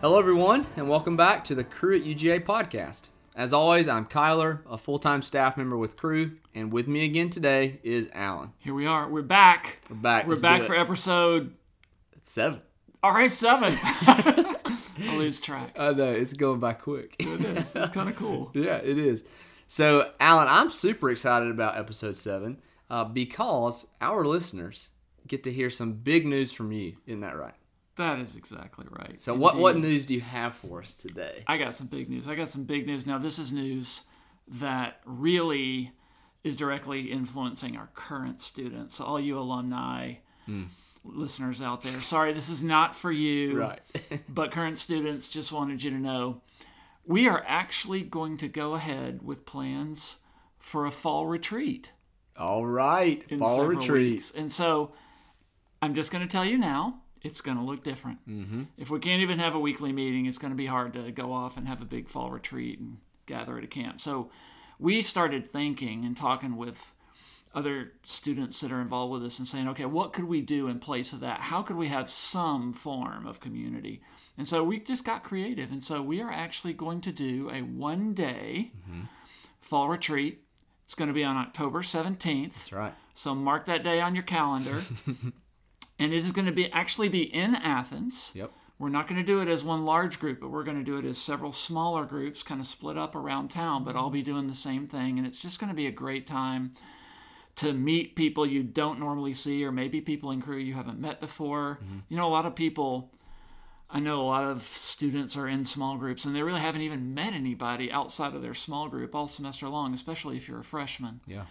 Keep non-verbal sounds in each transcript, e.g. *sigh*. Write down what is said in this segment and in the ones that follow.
Hello, everyone, and welcome back to the Cru at UGA podcast. As always, I'm Kyler, a full time staff member with Cru, and with me again today is Alan. Here we are. We're back. We're back. We're Let's back for episode. seven. All right, seven. *laughs* *laughs* I lose track. I know, it's going by quick. It is. It's *laughs* kind of cool. yeah, it is. So, Alan, I'm super excited about episode seven uh, because our listeners get to hear some big news from you. Isn't that right? That is exactly right. So, what, what news do you have for us today? I got some big news. I got some big news. Now, this is news that really is directly influencing our current students. So, all you alumni hmm. listeners out there, sorry, this is not for you. Right. *laughs* but current students just wanted you to know we are actually going to go ahead with plans for a fall retreat All right. Fall retreat. weeks. And so I'm just going to tell you now, it's going to look different. Mm-hmm. If we can't even have a weekly meeting, it's going to be hard to go off and have a big fall retreat and gather at a camp. So we started thinking and talking with other students that are involved with us and saying, okay, what could we do in place of that? How could we have some form of community? And so we just got creative. And so we are actually going to do a one day fall retreat. It's going to be on October 17th. That's right. So mark that day on your calendar. *laughs* and it is going to be actually be in Athens. Yep. We're not going to do it as one large group, but we're going to do it as several smaller groups, kind of split up around town, but I'll be doing the same thing. And it's just going to be a great time to meet people you don't normally see, or maybe people in Cru you haven't met before. Mm-hmm. You know, a lot of people, I know a lot of students are in small groups and they really haven't even met anybody outside of their small group all semester long, especially if you're a freshman Yeah.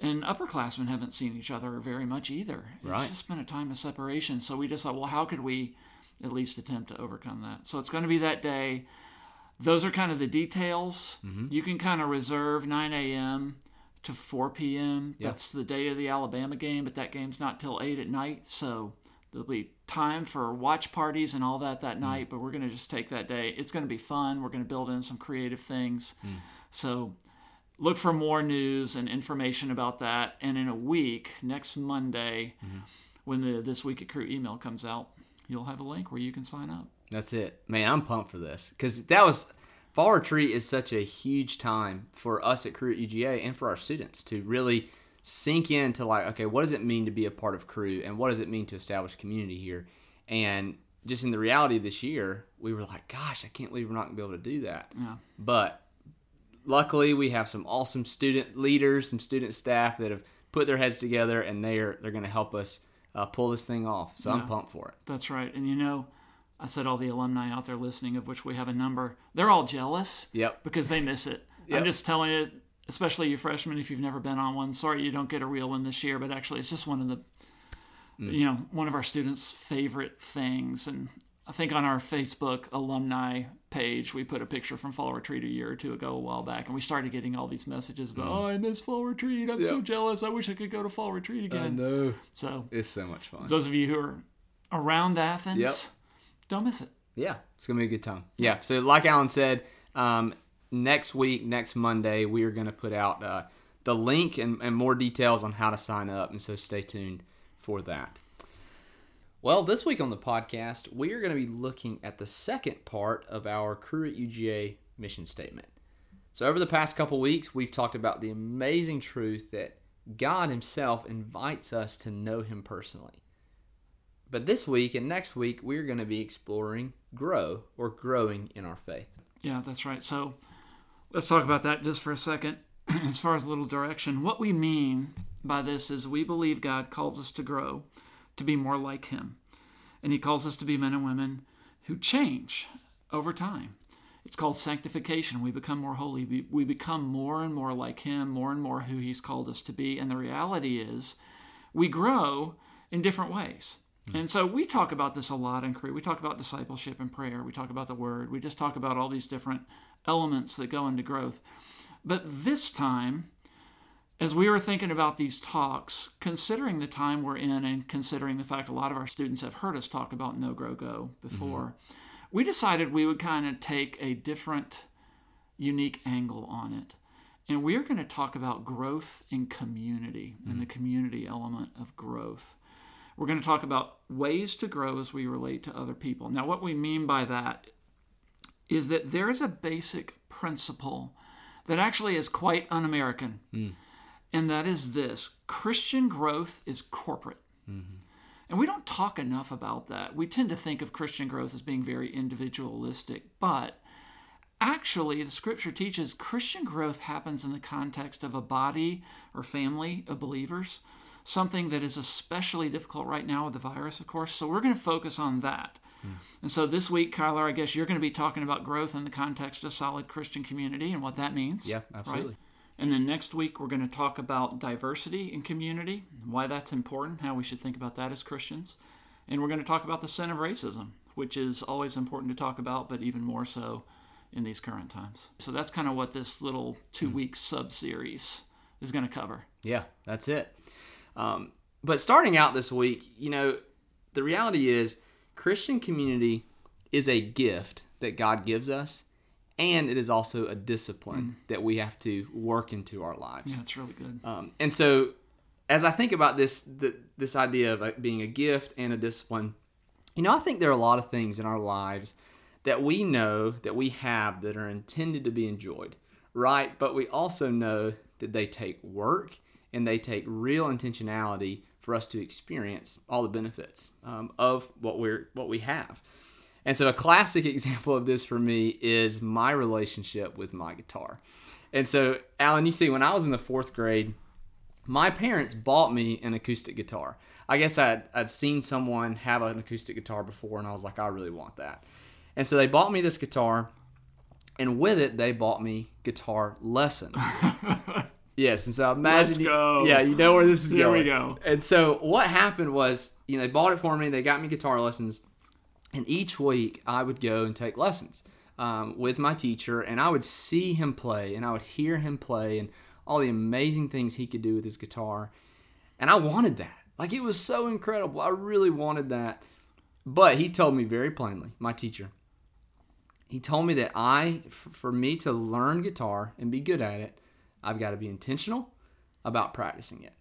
And upperclassmen haven't seen each other very much either. It's Right. just been a time of separation. So we just thought, well, how could we at least attempt to overcome that? So it's going to be that day. Those are kind of the details. Mm-hmm. You can kind of reserve 9 a.m. to 4 p.m. That's the day of the Alabama game, but that game's not till 8 at night. So there'll be time for watch parties and all that Mm. that night, but we're going to just take that day. It's going to be fun. We're going to build in some creative things. Mm. So look for more news and information about that. And in a week, next Monday, Mm-hmm. when the This Week at Cru email comes out, you'll have a link where you can sign up. That's it. Man, I'm pumped for this because that was fall retreat is such a huge time for us at Cru at UGA and for our students to really sink into like, okay, what does it mean to be a part of Cru and what does it mean to establish community here? And just in the reality of this year, we were like, gosh, I can't believe we're not gonna be able to do that. Yeah. But luckily, we have some awesome student leaders, some student staff that have put their heads together and they're they're gonna help us uh, pull this thing off. So Yeah. I'm pumped for it. That's right. And you know, I said all the alumni out there listening, of which we have a number, they're all jealous Yep. because they miss it. *laughs* Yep. I'm just telling you, especially you freshmen, if you've never been on one, sorry you don't get a real one this year, but actually it's just one of the, Mm. you know, one of our students' favorite things. And I think on our Facebook alumni page, we put a picture from fall retreat a year or two ago, a while back, and we started getting all these messages about, oh, I miss fall retreat. I'm so Mm. Jealous. I wish I could go to fall retreat again. know. So It's so much fun. those of you who are around Athens, Yep. don't miss it. Yeah, it's gonna be a good time. Yeah. So like Alan said, um, next week, next Monday, we are gonna put out uh, the link and, and more details on how to sign up, and so stay tuned for that. Well, this week on the podcast, we are going to be looking at the second part of our Cru at UGA mission statement. So, over the past couple weeks, we've talked about the amazing truth that God Himself invites us to know Him personally. But this week and next week, we're going to be exploring grow or growing in our faith. Yeah, that's right. So let's talk about that just for a second. *clears throat* As far as a little direction, what we mean by this is we believe God calls us to grow, to be more like Him. And He calls us to be men and women who change over time. It's called sanctification. We become more holy. We, we become more and more like Him, more and more who He's called us to be. And the reality is, we grow in different ways. Hmm. And so we talk about this a lot in Cru. We talk about discipleship and prayer. We talk about the word. We just talk about all these different elements that go into growth. But this time, as we were thinking about these talks, considering the time we're in and considering the fact a lot of our students have heard us talk about Know Grow Go before, we decided we would kind of take a different, unique angle on it. And we're going to talk about growth in community and the mm-hmm. community element of growth. We're going to talk about ways to grow as we relate to other people. Now, what we mean by that is that there is a basic principle that actually is quite un American, hmm. And that is this Christian growth is corporate. Mm-hmm. And we don't talk enough about that. We tend to think of Christian growth as being very individualistic, but actually, the scripture teaches Christian growth happens in the context of a body or family of believers, something that is especially difficult right now with the virus, of course. So we're going to focus on that. Hmm. And so this week, Kyler, I guess you're going to be talking about growth in the context of solid Christian community and what that means. Yeah, absolutely. And then next week, we're going to talk about diversity in community, why that's important, how we should think about that as Christians. And we're going to talk about the sin of racism, which is always important to talk about, but even more so in these current times. So that's kind of what this little two week sub series is going to cover. Yeah, that's it. Um, but starting out this week, you know, the reality is Christian community is a gift that God gives us, and it is also a discipline that we have to work into our lives. Yeah, it's really good. Um, and so, as I think about this, the, this idea of being a gift and a discipline, you know, I think there are a lot of things in our lives that we know that we have that are intended to be enjoyed, right? But we also know that they take work and they take real intentionality for us to experience all the benefits um, of what we're what we have. And so, a classic *laughs* example of this for me is my relationship with my guitar. And so, Alan, you see, when I was in the fourth grade, my parents bought me an acoustic guitar. I guess I'd, I'd seen someone have an acoustic guitar before, and I was like, I really want that. And so, they bought me this guitar, and with it, they bought me guitar lessons. *laughs* yes, and so imagine, Let's you- go. yeah, you know where this is There going. we go. And so, what happened was, you know, they bought it for me. They got me guitar lessons, and each week I would go and take lessons um, with my teacher, and I would see him play, and I would hear him play, and all the amazing things he could do with his guitar, and I wanted that. Like it was so incredible. I really wanted that. But he told me very plainly, my teacher. He told me that I, for me to learn guitar and be good at it, I've got to be intentional about practicing it.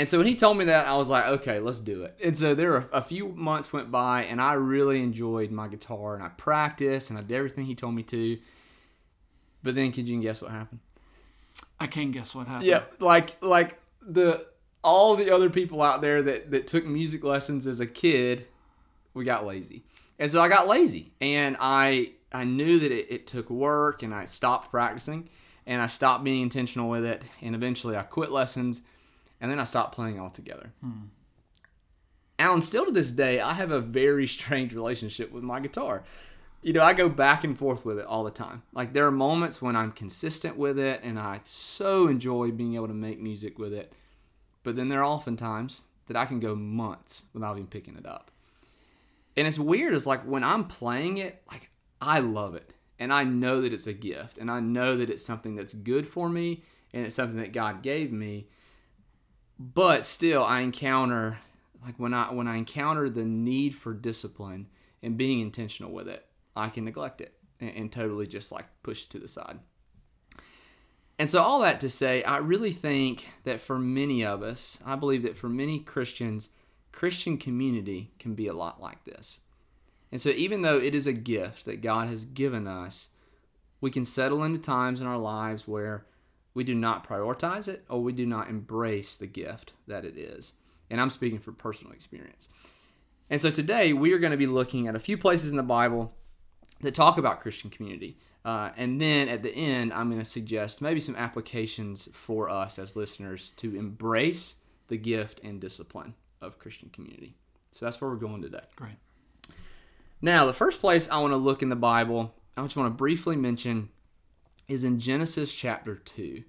And so when he told me that, I was like, okay, let's do it. And so there were a few months went by, and I really enjoyed my guitar, and I practiced, and I did everything he told me to. But then, could you guess what happened? I can guess what happened. Yeah, like like the all the other people out there that that took music lessons as a kid, we got lazy, and so I got lazy, and I I knew that it, it took work, and I stopped practicing, and I stopped being intentional with it, and eventually I quit lessons, and then I stopped playing altogether. Hmm. Alan, still to this day, I have a very *laughs* strange relationship with my guitar. You know, I go back and forth with it all the time. Like, there are moments when I'm consistent with it and I so enjoy being able to make music with it. But then there are often times that I can go months without even picking it up. And it's weird, it's like when I'm playing it, like, I love it. And I know that it's a gift. And I know that it's something that's good for me and it's something that God gave me. But still, I encounter like when I when I encounter the need for discipline and being intentional with it, I can neglect it and, and totally just like push it to the side. And so all that to say, I really think that for many of us, I believe that for many Christians, Christian community can be a lot like this. And so even though it is a gift that God has given us, we can settle into times in our lives where we do not prioritize it or we do not embrace the gift that it is. And I'm speaking from personal experience. And so today we are going to be looking at a few places in the Bible that talk about Christian community. Uh, and then at the end, I'm going to suggest maybe some applications for us as listeners to embrace the gift and discipline of Christian community. So that's where we're going today. Great. Now, the first place I want to look in the Bible, I just want to briefly mention, is in Genesis chapter 2.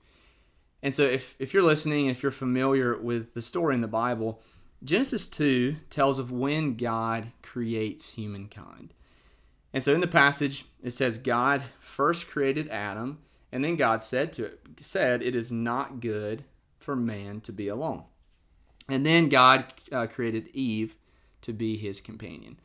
And so, if, if you're listening, if you're familiar with the story in the Bible, Genesis 2 tells of when God creates humankind. And so in the passage, it says God first created Adam, and then God said to it, said, It is not good for man to be alone. And then God uh, created Eve to be his companion.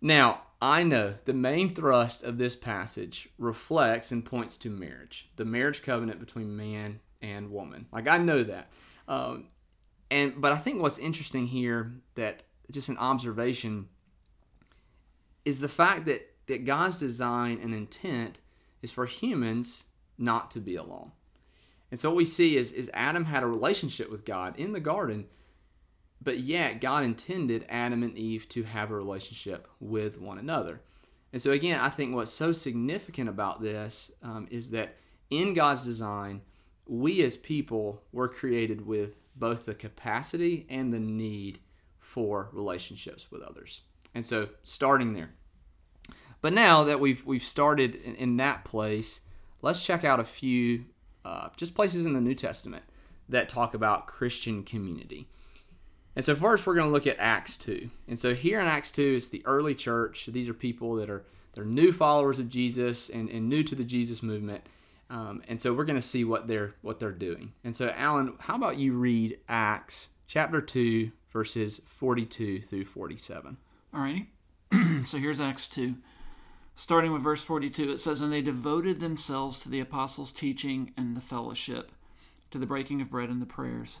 Now, I know the main thrust of this passage reflects and points to marriage, the marriage covenant between man and woman. Like, I know that. Um, and but I think what's interesting here that just an observation is the fact that that God's design and intent is for humans not to be alone. And so what we see is, is Adam had a relationship with God in the garden, but yet God intended Adam and Eve to have a relationship with one another. And so again, I think what's so significant about this um, is that in God's design, we as people were created with both the capacity and the need for relationships with others. And so starting there. But now that we've we've started in, in that place, let's check out a few uh, just places in the New Testament that talk about Christian community. And so first we're going to look at Acts 2. And so here in Acts 2 is the early church. These are people that are they're new followers of Jesus and, and new to the Jesus movement. Um, and so we're going to see what they're what they're doing. And so Alan, how about you read Acts chapter 2 verses 42 through 47. All righty. *clears throat* so here's Acts 2. Starting with verse 42, it says, And they devoted themselves to the apostles' teaching and the fellowship, to the breaking of bread and the prayers.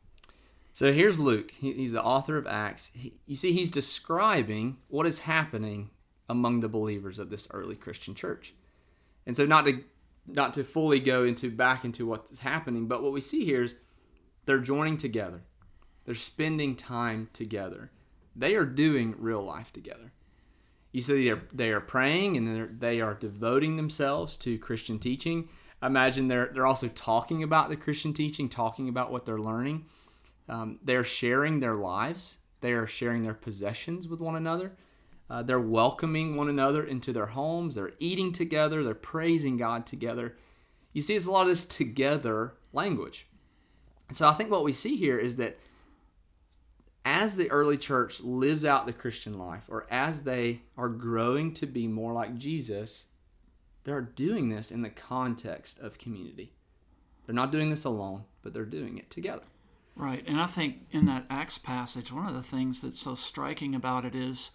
So here's Luke. He, he's the author of Acts. He, you see, he's describing what is happening among the believers of this early Christian church. And so, not to not to fully go into back into what's happening, but what we see here is they're joining together. They're spending time together. They are doing real life together you see they're, they are praying and they're, they are devoting themselves to Christian teaching. Imagine they're, they're also talking about the Christian teaching, talking about what they're learning. Um, they're sharing their lives, they are sharing their possessions with one another. Uh, they're welcoming one another into their homes. They're eating together. They're praising God together. You see, it's a lot of this together language. And so I think what we see here is that as the early church lives out the Christian life, or as they are growing to be more like Jesus, they're doing this in the context of community. They're not doing this alone, but they're doing it together. Right. And I think in that Acts passage, one of the things that's so striking about it is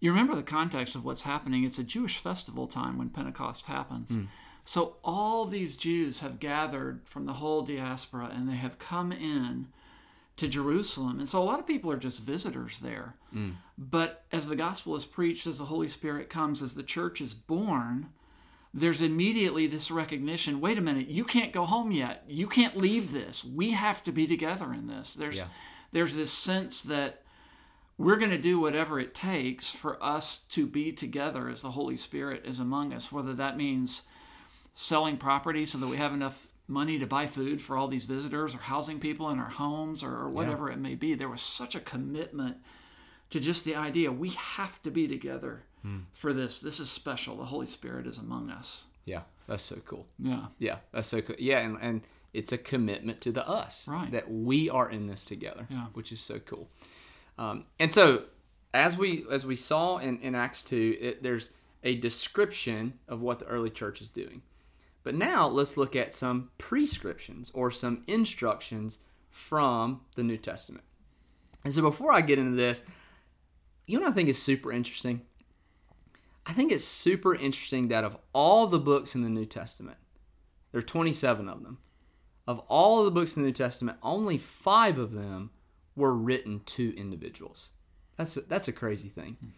you remember the context of what's happening. It's a Jewish festival time when Pentecost happens. Mm. So all these Jews have gathered from the whole diaspora and they have come in to Jerusalem. And so a lot of people are just visitors there. Mm. But as the gospel is preached, as the Holy Spirit comes, as the church is born, there's immediately this recognition wait a minute, you can't go home yet. You can't leave this. We have to be together in this. There's, yeah. there's this sense that we're going to do whatever it takes for us to be together as the Holy Spirit is among us, whether that means selling property so that we have enough money to buy food for all these visitors or housing people in our homes or whatever yeah. it may be. There was such a commitment to just the idea we have to be together hmm. for this. This is special. The Holy Spirit is among us. Yeah, that's so cool. Yeah. Yeah, that's so cool. Yeah, and, and it's a commitment to the us. Right. That we are in this together. Yeah. Which is so cool. Um, and so as we as we saw in, in Acts 2, it, there's a description of what the early church is doing. But now let's look at some prescriptions or some instructions from the New Testament. And so before I get into this, you know what I think is super interesting? I think it's super interesting that of all the books in the New Testament, there are 27 of them. Of all the books in the New Testament, only five of them were written to individuals. That's a, that's a crazy thing. Hmm.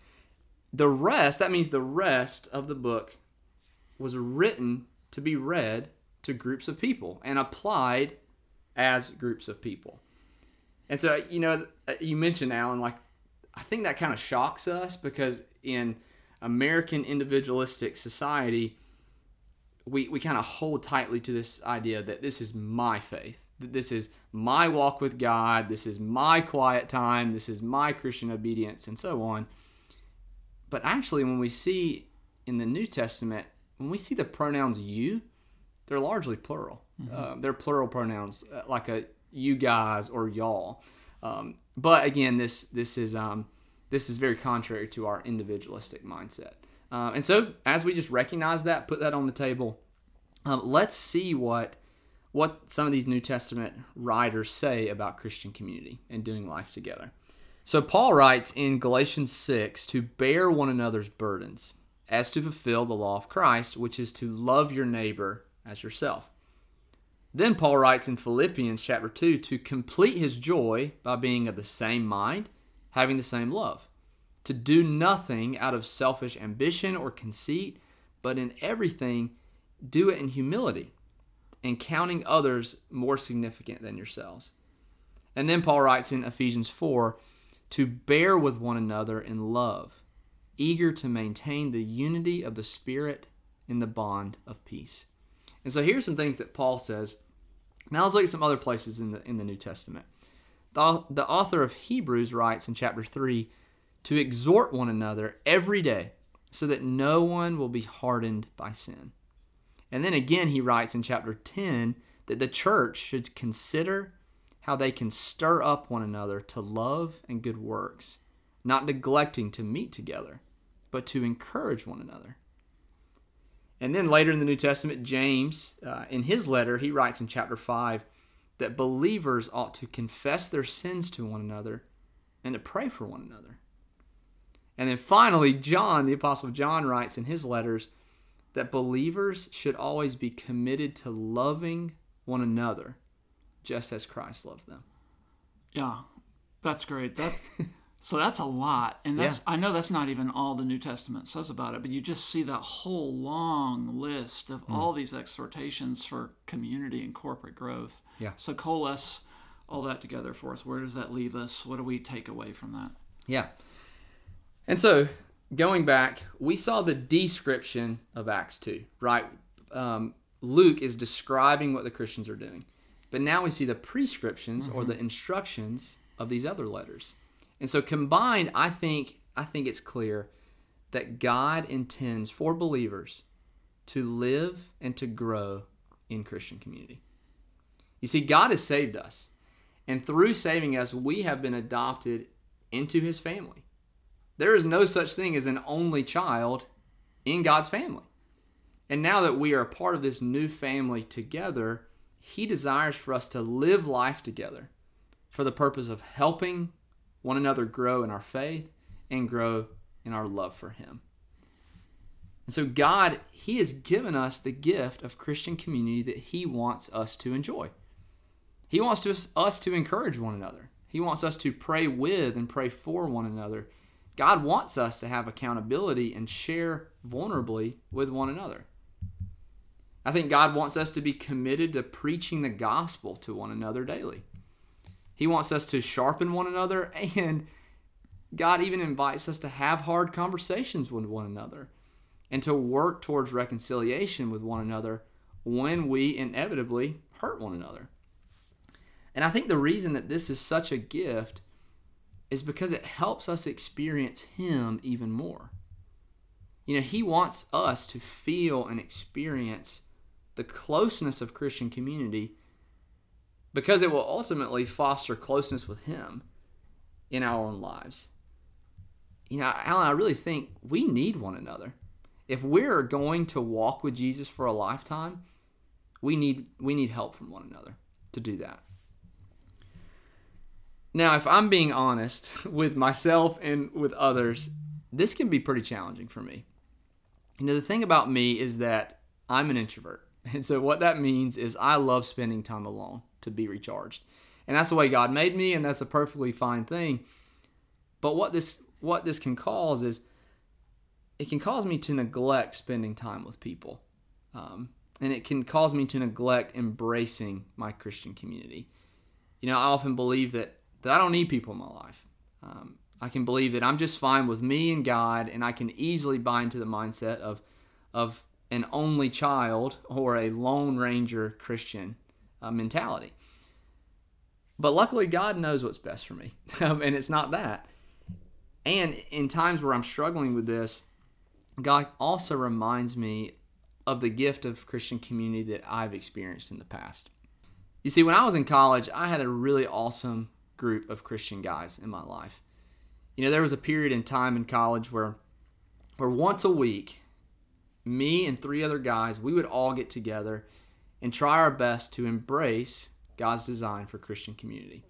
The rest, that means the rest of the book was written to be read to groups of people and applied as groups of people. And so, you know, uh, you mentioned Alan, like I think that kind of shocks us because in American individualistic society, we, we kind of hold tightly to this idea that this is my faith, that this is my walk with God, this is my quiet time, this is my Christian obedience, and so on. But actually, when we see in the New Testament, when we see the pronouns you, they're largely plural. Mm-hmm. Uh, they're plural pronouns, uh, like a you guys or y'all. Um, but again, this this is um, this is very contrary to our individualistic mindset. Uh, and so, as we just recognize that, put that on the table, um, let's see what what some of these New Testament writers say about Christian community and doing life together. So Paul writes in Galatians 6 to bear one another's burdens, as to fulfill the law of Christ, which is to love your neighbor as yourself. Then Paul writes in Philippians chapter 2 to complete his joy by being of the same mind, having the same love, to do nothing out of selfish ambition or conceit, but in everything do it in humility and counting others more significant than yourselves. And then Paul writes in Ephesians 4 to bear with one another in love, eager to maintain the unity of the Spirit in the bond of peace. And so here's some things that Paul says. Now let's look at some other places in the in the New Testament. The, author of Hebrews writes in chapter 3 to exhort one another every day so that no one will be hardened by sin. And then again, he writes in chapter 10 that the church should consider how they can stir up one another to love and good works, not neglecting to meet together, but to encourage one another. And then later in the New Testament, James, uh, in his letter, he writes in chapter 5 that believers ought to confess their sins to one another and to pray for one another. And then finally, John, the Apostle John, writes in his letters that believers should always be committed to loving one another just as Christ loved them. Yeah, that's great. That's *laughs* so that's a lot, and that's yeah. I know that's not even all the New Testament says about it, but you just see that whole long list of mm. all these exhortations for community and corporate growth. Yeah. So coalesce all that together for us. Where does that leave us? What do we take away from that? Yeah. And so going back, we saw the description of Acts 2, right? Um, Luke is describing what the Christians are doing. But now we see the prescriptions mm-hmm. or the instructions of these other letters. And so combined, I think I think it's clear that God intends for believers to live and to grow in Christian community. You see, God has saved us. And through saving us, we have been adopted into his family. There is no such thing as an only child in God's family. And now that we are a part of this new family together, He desires for us to live life together for the purpose of helping one another grow in our faith and grow in our love for Him. And so, God, He has given us the gift of Christian community that He wants us to enjoy. He wants to, us to encourage one another. He wants us to pray with and pray for one another God wants us to have accountability and share vulnerably with one another. I think God wants us to be committed to preaching the gospel to one another daily. He wants us to sharpen one another, and God even invites us to have hard conversations with one another and to work towards reconciliation with one another when we inevitably hurt one another. And I think the reason that this is such a gift is because it helps us experience Him even more. You know, He wants us to feel and experience the closeness of Christian community because it will ultimately foster closeness with Him in our own lives. You know, Alan, I really think we need one another. If we're going to walk with Jesus for a lifetime, we need we need help from one another to do that. Now, if I'm being honest *laughs* with myself and with others, this can be pretty challenging for me. You know, the thing about me is that I'm an introvert. *laughs* And so what that means is I love spending time alone to be recharged. And that's the way God made me and that's a perfectly fine thing. But what this what this can cause is it can cause me to neglect spending time with people. Um, and it can cause me to neglect embracing my Christian community. You know, I often believe that that I don't need people in my life. Um, I can believe that I'm just fine with me and God, and I can easily buy into the mindset of, of an only child or a lone ranger Christian uh, mentality. But luckily, God knows what's best for me, *laughs* and it's not that. And in times where I'm struggling with this, God also reminds me of the gift of Christian community that I've experienced in the past. You see, when I was in college, I had a really awesome group of Christian guys in my life. You know, there was a period in time in college where where once a week, me and three other guys, we would all get together and try our best to embrace God's design for Christian community.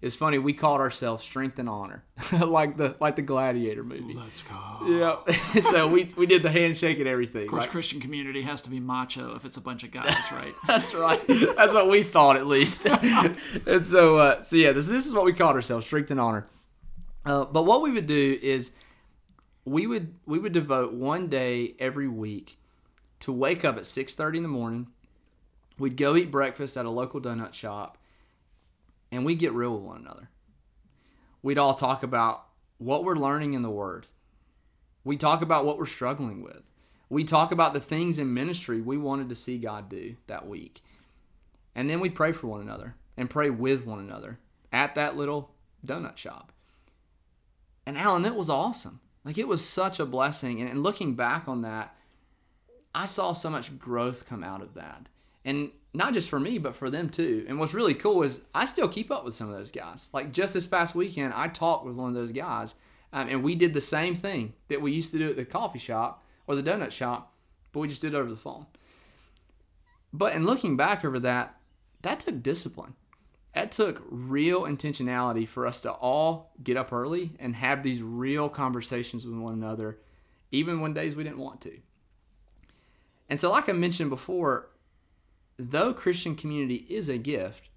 It's funny we called ourselves Strength and Honor, *laughs* like the like the Gladiator movie. Let's go. Yeah, *laughs* so we we did the handshake and everything. Of course, right? Christian community has to be macho if it's a bunch of guys, *laughs* right? That's right. That's what we thought at least. and so, uh, so yeah, this this is what we called ourselves, strength and honor. Uh, but what we would do is we would we would devote one day every week to wake up at six thirty in the morning. We'd go eat breakfast at a local donut shop, and we get real with one another. We'd all talk about what we're learning in the Word. We talk about what we're struggling with. We talk about the things in ministry we wanted to see God do that week. And then we pray for one another and pray with one another at that little donut shop. And Alan, it was awesome. Like it was such a blessing. And, and looking back on that, I saw so much growth come out of that. And not just for me, but for them too. And what's really cool is I still keep up with some of those guys. Like just this past weekend, I talked with one of those guys, um, and we did the same thing that we used to do at the coffee shop or the donut shop, but we just did it over the phone. But in looking back over that, that took discipline. That took real intentionality for us to all get up early and have these real conversations with one another, even when days we didn't want to. And so, like I mentioned before, though Christian community is a gift,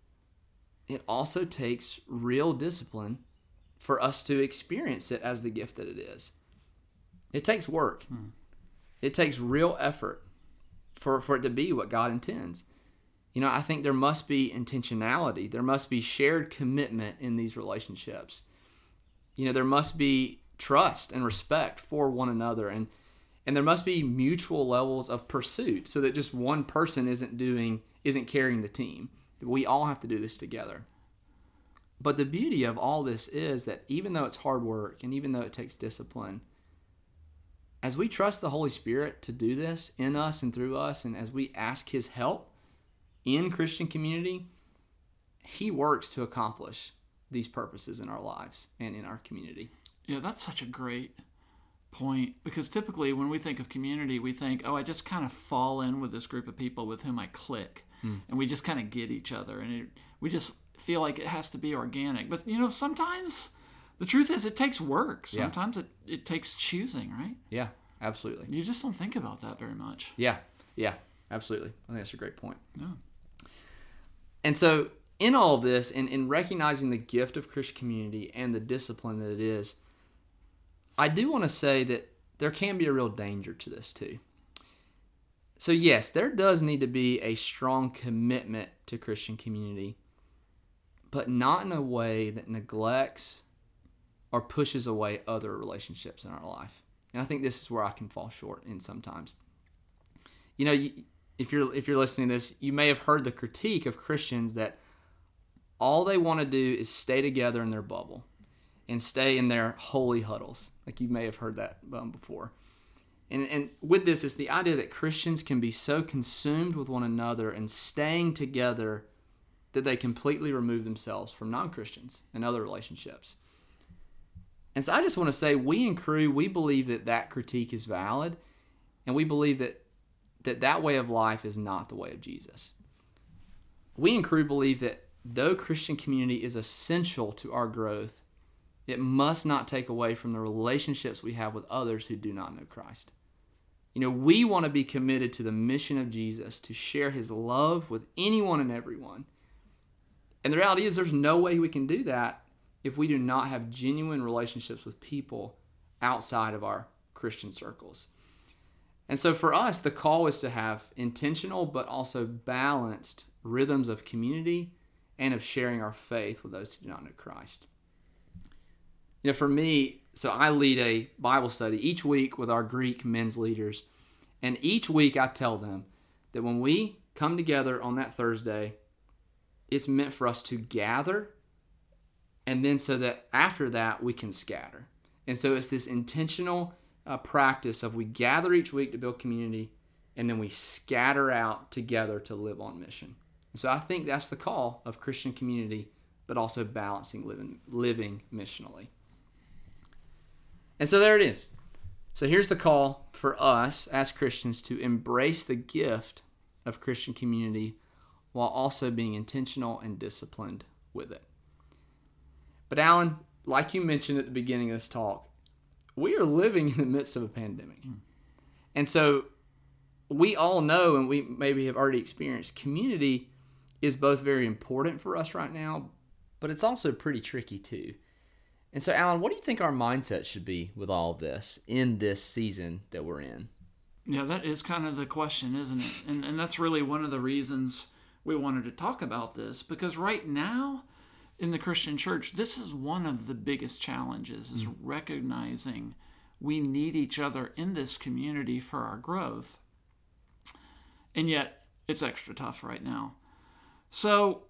it also takes real discipline for us to experience it as the gift that it is. It takes work. Hmm. It takes real effort for, for it to be what God intends. You know, I think there must be intentionality. There must be shared commitment in these relationships. You know, there must be trust and respect for one another and and there must be mutual levels of pursuit so that just one person isn't doing isn't carrying the team. We all have to do this together. But the beauty of all this is that even though it's hard work and even though it takes discipline, as we trust the Holy Spirit to do this in us and through us, and as we ask His help in Christian community, He works to accomplish these purposes in our lives and in our community. Yeah, that's such a great point because typically when we think of community, we think, oh, I just kind of fall in with this group of people with whom I click, mm. and we just kind of get each other, and it, we just feel like it has to be organic. But you know, sometimes the truth is it takes work. Sometimes yeah. it, it takes choosing, right? Yeah, absolutely. You just don't think about that very much. Yeah, yeah, absolutely. I think that's a great point. Yeah. And so, in all of this, and in, in recognizing the gift of Christian community and the discipline that it is, I do want to say that there can be a real danger to this too. So, yes, there does need to be a strong commitment to Christian community, but not in a way that neglects or pushes away other relationships in our life. And I think this is where I can fall short in sometimes. You know, if you're if you're listening to this, you may have heard the critique of Christians that all they want to do is stay together in their bubble and stay in their holy huddles. Like you may have heard that um, before. And, and with this, it's the idea that Christians can be so consumed with one another and staying together that they completely remove themselves from non Christians and other relationships. And so I just want to say, we in Cru, we believe that that critique is valid, and we believe that that, that way of life is not the way of Jesus. We in Cru believe that though Christian community is essential to our growth, it must not take away from the relationships we have with others who do not know Christ. You know, we want to be committed to the mission of Jesus to share his love with anyone and everyone. And the reality is, there's no way we can do that if we do not have genuine relationships with people outside of our Christian circles. And so for us, the call is to have intentional but also balanced rhythms of community and of sharing our faith with those who do not know Christ. You know, for me, so I lead a Bible study each week with our Greek men's leaders. And each week I tell them that when we come together on that Thursday, it's meant for us to gather and then so that after that we can scatter. And so it's this intentional uh, practice of we gather each week to build community and then we scatter out together to live on mission. And so I think that's the call of Christian community, but also balancing living, living missionally. And so there it is. So here's the call for us as Christians to embrace the gift of Christian community while also being intentional and disciplined with it. But Alan, like you mentioned at the beginning of this talk, we are living in the midst of a pandemic. Mm. And so we all know and we maybe have already experienced community is both very important for us right now, but it's also pretty tricky too. And so, Alan, what do you think our mindset should be with all of this in this season that we're in? Yeah, that is kind of the question, isn't it? And, and that's really one of the reasons we wanted to talk about this because right now in the Christian church, this is one of the biggest challenges is mm-hmm. recognizing we need each other in this community for our growth. And yet, it's extra tough right now. So,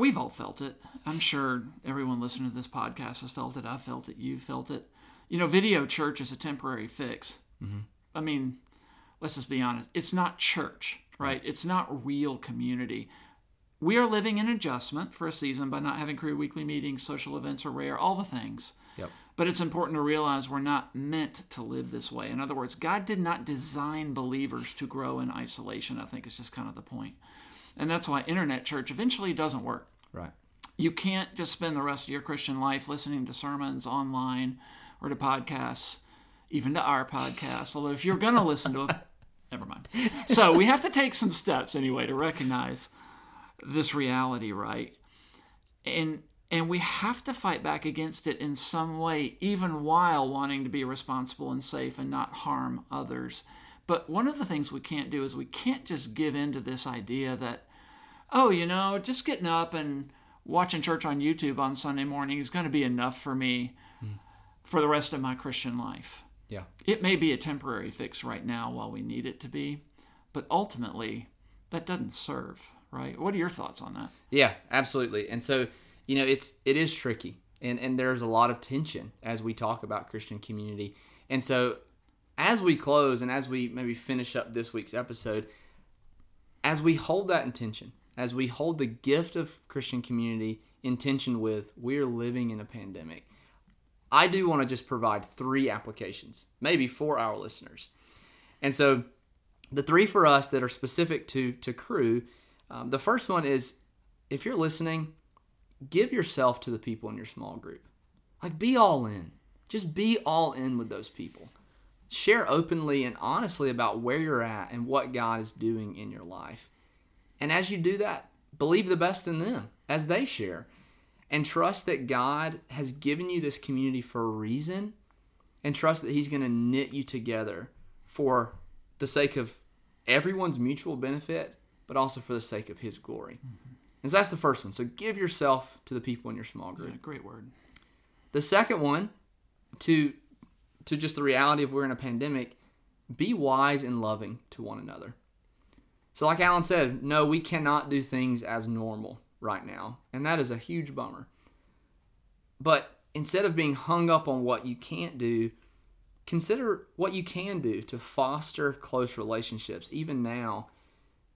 we've all felt it. I'm sure everyone listening to this podcast has felt it. I've felt it. You've felt it. You know, video church is a temporary fix. Mm-hmm. I mean, let's just be honest. It's not church, right? It's not real community. We are living in adjustment for a season by not having Cru weekly meetings, social events are rare, all the things. Yep. But it's important to realize we're not meant to live this way. In other words, God did not design believers to grow in isolation, I think is just kind of the point. And that's why internet church eventually doesn't work. Right. You can't just spend the rest of your Christian life listening to sermons online or to podcasts, even to our podcast. Although if you're going *laughs* to listen to it, never mind. So we have to take some steps anyway to recognize this reality, right? And and we have to fight back against it in some way, even while wanting to be responsible and safe and not harm others. But one of the things we can't do is we can't just give in to this idea that, oh, you know, just getting up and watching church on YouTube on Sunday morning is going to be enough for me hmm. for the rest of my Christian life. Yeah. It may be a temporary fix right now while we need it to be, but ultimately, that doesn't serve, right? What are your thoughts on that? Yeah, absolutely. And so, you know, it's it is tricky. And and there's a lot of tension as we talk about Christian community. And so as we close and as we maybe finish up this week's episode, as we hold that intention, as we hold the gift of Christian community intention with we're living in a pandemic, I do want to just provide three applications, maybe for our listeners. And so the three for us that are specific to to Cru, um, the first one is if you're listening, give yourself to the people in your small group. Like be all in. Just be all in with those people. Share openly and honestly about where you're at and what God is doing in your life. And as you do that, believe the best in them as they share and trust that God has given you this community for a reason and trust that He's going to knit you together for the sake of everyone's mutual benefit, but also for the sake of His glory. Mm-hmm. And so that's the first one. So give yourself to the people in your small group. Yeah, great word. The second one, to to just the reality of we're in a pandemic, be wise and loving to one another. So, like Alan said, no, we cannot do things as normal right now. And that is a huge bummer. But instead of being hung up on what you can't do, consider what you can do to foster close relationships, even now,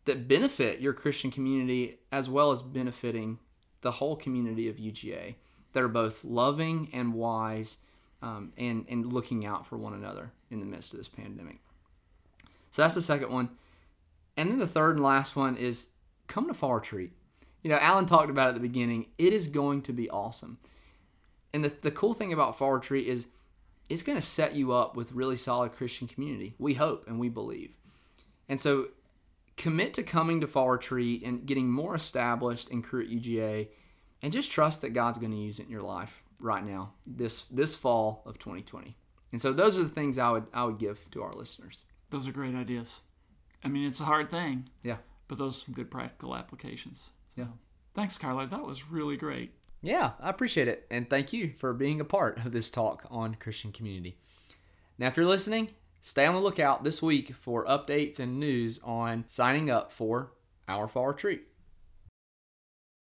that benefit your Christian community as well as benefiting the whole community of UGA that are both loving and wise um, and, and looking out for one another in the midst of this pandemic. So that's the second one. And then the third and last one is come to Fall Retreat you know, Alan talked about at the beginning. It is going to be awesome. And the, the cool thing about Fall Retreat is it's going to set you up with really solid Christian community. We hope and we believe. And so commit to coming to Fall Retreat and getting more established in Cru at UGA and just trust that God's going to use it in your life right now, this this fall of 2020. And so those are the things I would I would give to our listeners. Those are great ideas. I mean, it's a hard thing. Yeah. But those are some good practical applications. Yeah. Thanks, Carla. That was really great. Yeah, I appreciate it. And thank you for being a part of this talk on Christian community. Now, if you're listening, stay on the lookout this week for updates and news on signing up for our fall retreat.